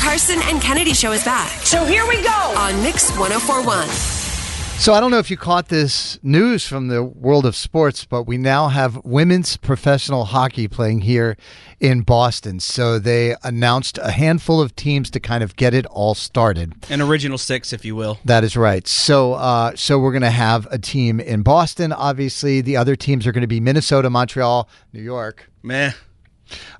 Carson and Kennedy show is back So here we go. on Mix 1041. So I don't know if you caught this news from the world of sports, but we now have women's professional hockey playing here in Boston. So they announced a handful of teams to kind of get it all started. An original six, if you will. That is right. So, uh, so we're going to have a team in Boston. Obviously, the other teams are going to be Minnesota, Montreal, New York, Meh.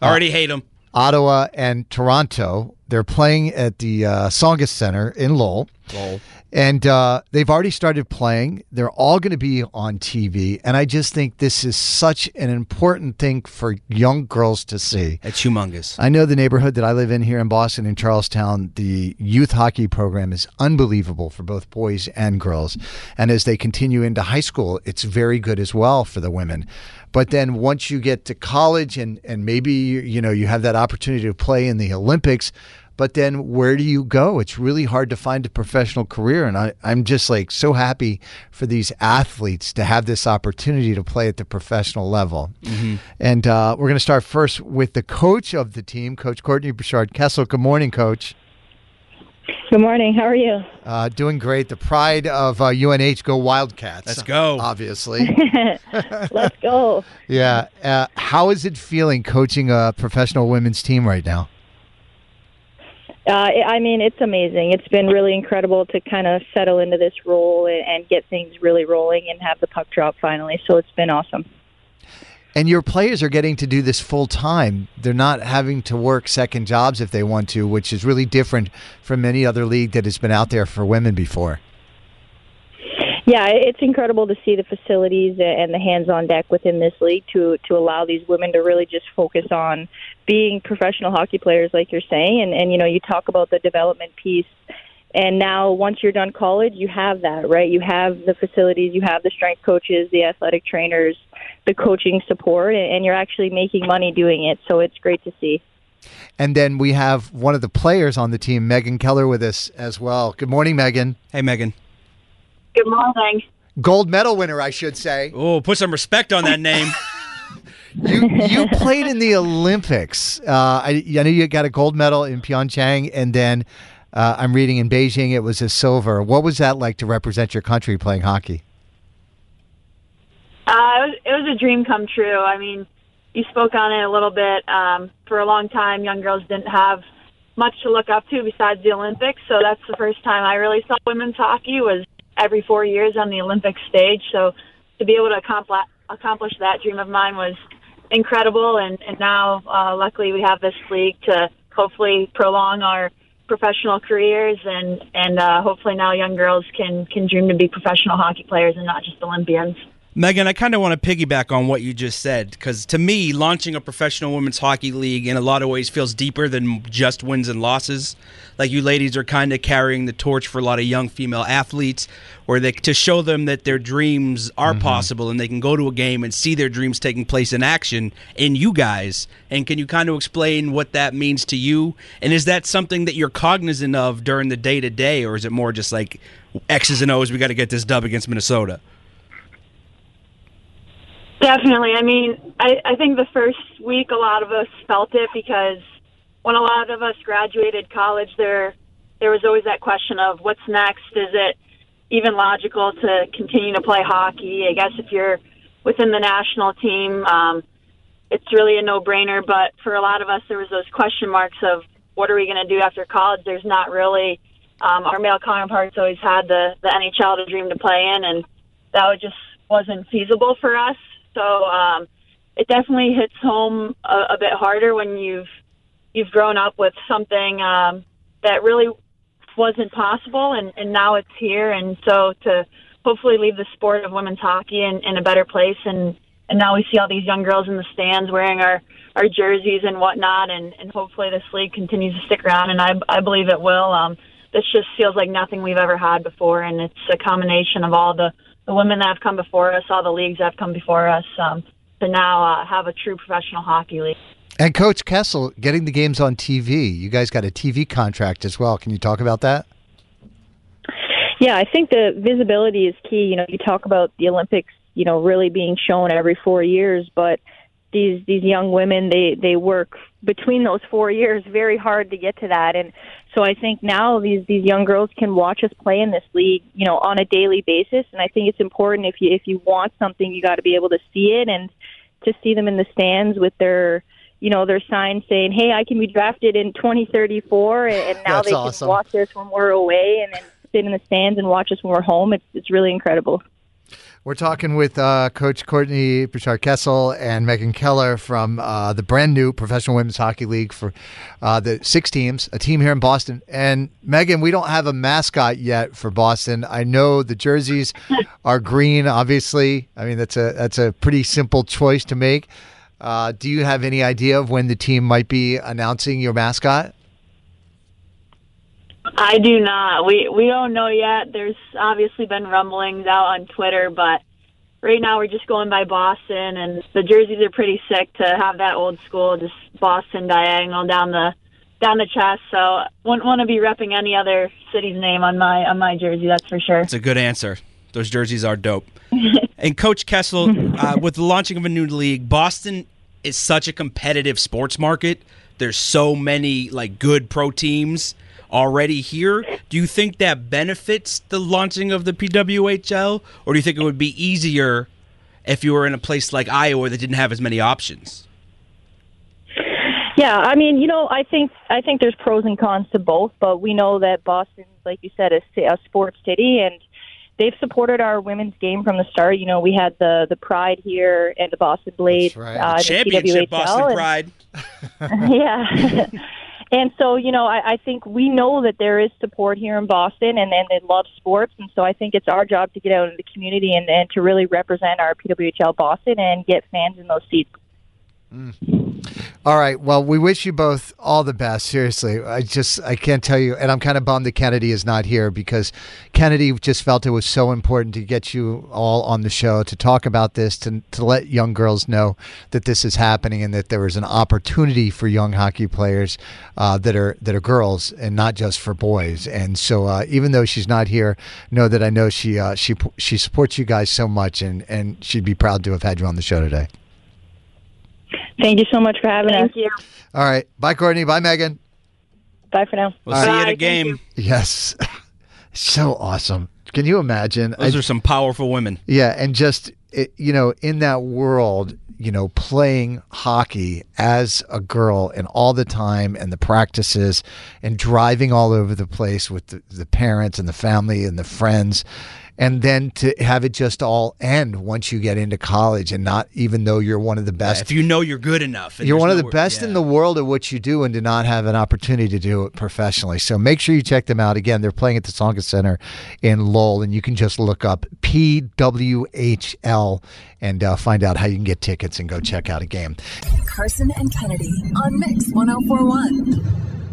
I Already hate them. Ottawa, and Toronto. They're playing at the uh, Tsongas Center in Lowell. Lol. And uh, they've already started playing. They're all going to be on TV. And I just think this is such an important thing for young girls to see. It's humongous. I know the neighborhood that I live in here in Boston, in Charlestown, the youth hockey program is unbelievable for both boys and girls. And as they continue into high school, it's very good as well for the women. But then once you get to college and, and maybe you know you have that opportunity to play in the Olympics, but then where do you go? It's really hard to find a professional career. And I, I'm just like so happy for these athletes to have this opportunity to play at the professional level. And uh, we're going to start first with the coach of the team, Coach Courtney Birchard Kessel. Good morning, Coach. Good morning. How are you? Uh, doing great. The pride of uh, UNH, go Wildcats. Let's go. Obviously. Let's go. yeah. Uh, how is it feeling coaching a professional women's team right now? Uh, I mean, it's amazing. It's been really incredible to kind of settle into this role and, and get things really rolling and have the puck drop finally. So it's been awesome. And your players are getting to do this full time. They're not having to work second jobs if they want to, which is really different from any other league that has been out there for women before. Yeah, it's incredible to see the facilities and the hands-on deck within this league to to allow these women to really just focus on being professional hockey players, like you're saying. And and you know, you talk about the development piece. And now, once you're done college, you have that, right? You have the facilities, you have the strength coaches, the athletic trainers, the coaching support, and and you're actually making money doing it. So it's great to see. And then we have one of the players on the team, Megan Keller, with us as well. Good morning, Megan. Hey, Megan. Good morning. Gold medal winner, I should say. Oh, put some respect on that name. You you played in the Olympics. Uh, I, I know you got a gold medal in Pyeongchang, and then uh, I'm reading in Beijing it was a silver. What was that like to represent your country playing hockey? Uh, it, was, it was a dream come true. I mean, you spoke on it a little bit. Um, for a long time, young girls didn't have much to look up to besides the Olympics. So that's the first time I really saw women's hockey was every four years on the Olympic stage. So to be able to accomplish, that dream of mine was incredible. And, and now, uh, luckily, we have this league to hopefully prolong our professional careers and and uh, hopefully now young girls can can dream to be professional hockey players and not just Olympians. Megan, I kind of want to piggyback on what you just said because to me, launching a professional women's hockey league in a lot of ways feels deeper than just wins and losses. Like you ladies are kind of carrying the torch for a lot of young female athletes, where they to show them that their dreams are mm-hmm. possible and they can go to a game and see their dreams taking place in action in you guys. And can you kind of explain what that means to you? And is that something that you're cognizant of during the day to day, or is it more just like X's and O's? We got to get this dub against Minnesota. Definitely. I mean, I, I think the first week a lot of us felt it because when a lot of us graduated college, there there was always that question of what's next. Is it even logical to continue to play hockey? I guess if you're within the national team, um, it's really a no-brainer. But for a lot of us, there was those question marks of what are we going to do after college? There's not really. Um, our male counterparts always had the the NHL to dream to play in, and that just wasn't feasible for us. So um, it definitely hits home a, a bit harder when you've you've grown up with something um, that really wasn't possible, and, and now it's here. And so to hopefully leave the sport of women's hockey in, in a better place, and and now we see all these young girls in the stands wearing our our jerseys and whatnot, and and hopefully this league continues to stick around, and I I believe it will. Um, this just feels like nothing we've ever had before, and it's a combination of all the the women that have come before us, all the leagues that have come before us, um, to now uh, have a true professional hockey league. And Coach Kessel, getting the games on TV. You guys got a TV contract as well. Can you talk about that? Yeah, I think the visibility is key. You know, you talk about the Olympics, you know, really being shown every four years, but these these young women they they work between those four years very hard to get to that and so I think now these these young girls can watch us play in this league, you know, on a daily basis. And I think it's important if you if you want something, you got to be able to see it and to see them in the stands with their you know their sign saying, "Hey, I can be drafted in 2034," and now they awesome. can watch us when we're away and then sit in the stands and watch us when we're home. It's it's really incredible. We're talking with uh, Coach Courtney Birchard Kessel and Megan Keller from uh, the brand new Professional Women's Hockey League for uh, the six teams, a team here in Boston. And Megan, we don't have a mascot yet for Boston. I know the jerseys are green, obviously. I mean, that's a that's a pretty simple choice to make. Uh, do you have any idea of when the team might be announcing your mascot? I do not. We we don't know yet. There's obviously been rumblings out on Twitter, but right now we're just going by Boston, and the jerseys are pretty sick to have that old school, just Boston diagonal down the down the chest. So wouldn't want to be repping any other city's name on my on my jersey. That's for sure. It's a good answer. Those jerseys are dope. and Coach Kessel, uh, with the launching of a new league, Boston is such a competitive sports market. There's so many like good pro teams already here. Do you think that benefits the launching of the PWHL, or do you think it would be easier if you were in a place like Iowa that didn't have as many options? Yeah, I mean, you know, I think I think there's pros and cons to both, but we know that Boston's, like you said, a, a sports city, and they've supported our women's game from the start. You know, we had the the Pride here and the Boston Blade, That's right. uh, the Championship PWHL, Boston and- Pride. yeah. and so, you know, I, I think we know that there is support here in Boston and, and they love sports. And so I think it's our job to get out in the community and, and to really represent our PWHL Boston and get fans in those seats. Mm. All right. Well, we wish you both all the best. Seriously, I just I can't tell you, and I'm kind of bummed that Kennedy is not here because Kennedy just felt it was so important to get you all on the show to talk about this, to to let young girls know that this is happening and that there is an opportunity for young hockey players uh, that are that are girls and not just for boys. And so, uh, even though she's not here, know that I know she uh, she she supports you guys so much, and and she'd be proud to have had you on the show today. Thank you so much for having Thank us. you. All right. Bye, Courtney. Bye, Megan. Bye for now. We'll see you at a game. Yes. so awesome. Can you imagine? Those I- are some powerful women. yeah, and just it, you know, in that world, you know, playing hockey as a girl and all the time and the practices and driving all over the place with the, the parents and the family and the friends. And then to have it just all end once you get into college and not even though you're one of the best If you know you're good enough, you're one of the nowhere- best in the world at what you do and to not have an opportunity to do it professionally. So make sure you check them out. Again, they're playing at the Tsonga Center in Lowell, and you can just look up PWHL and uh, find out how you can get tickets and go check out a game. Carson and Kennedy on Mix 1041.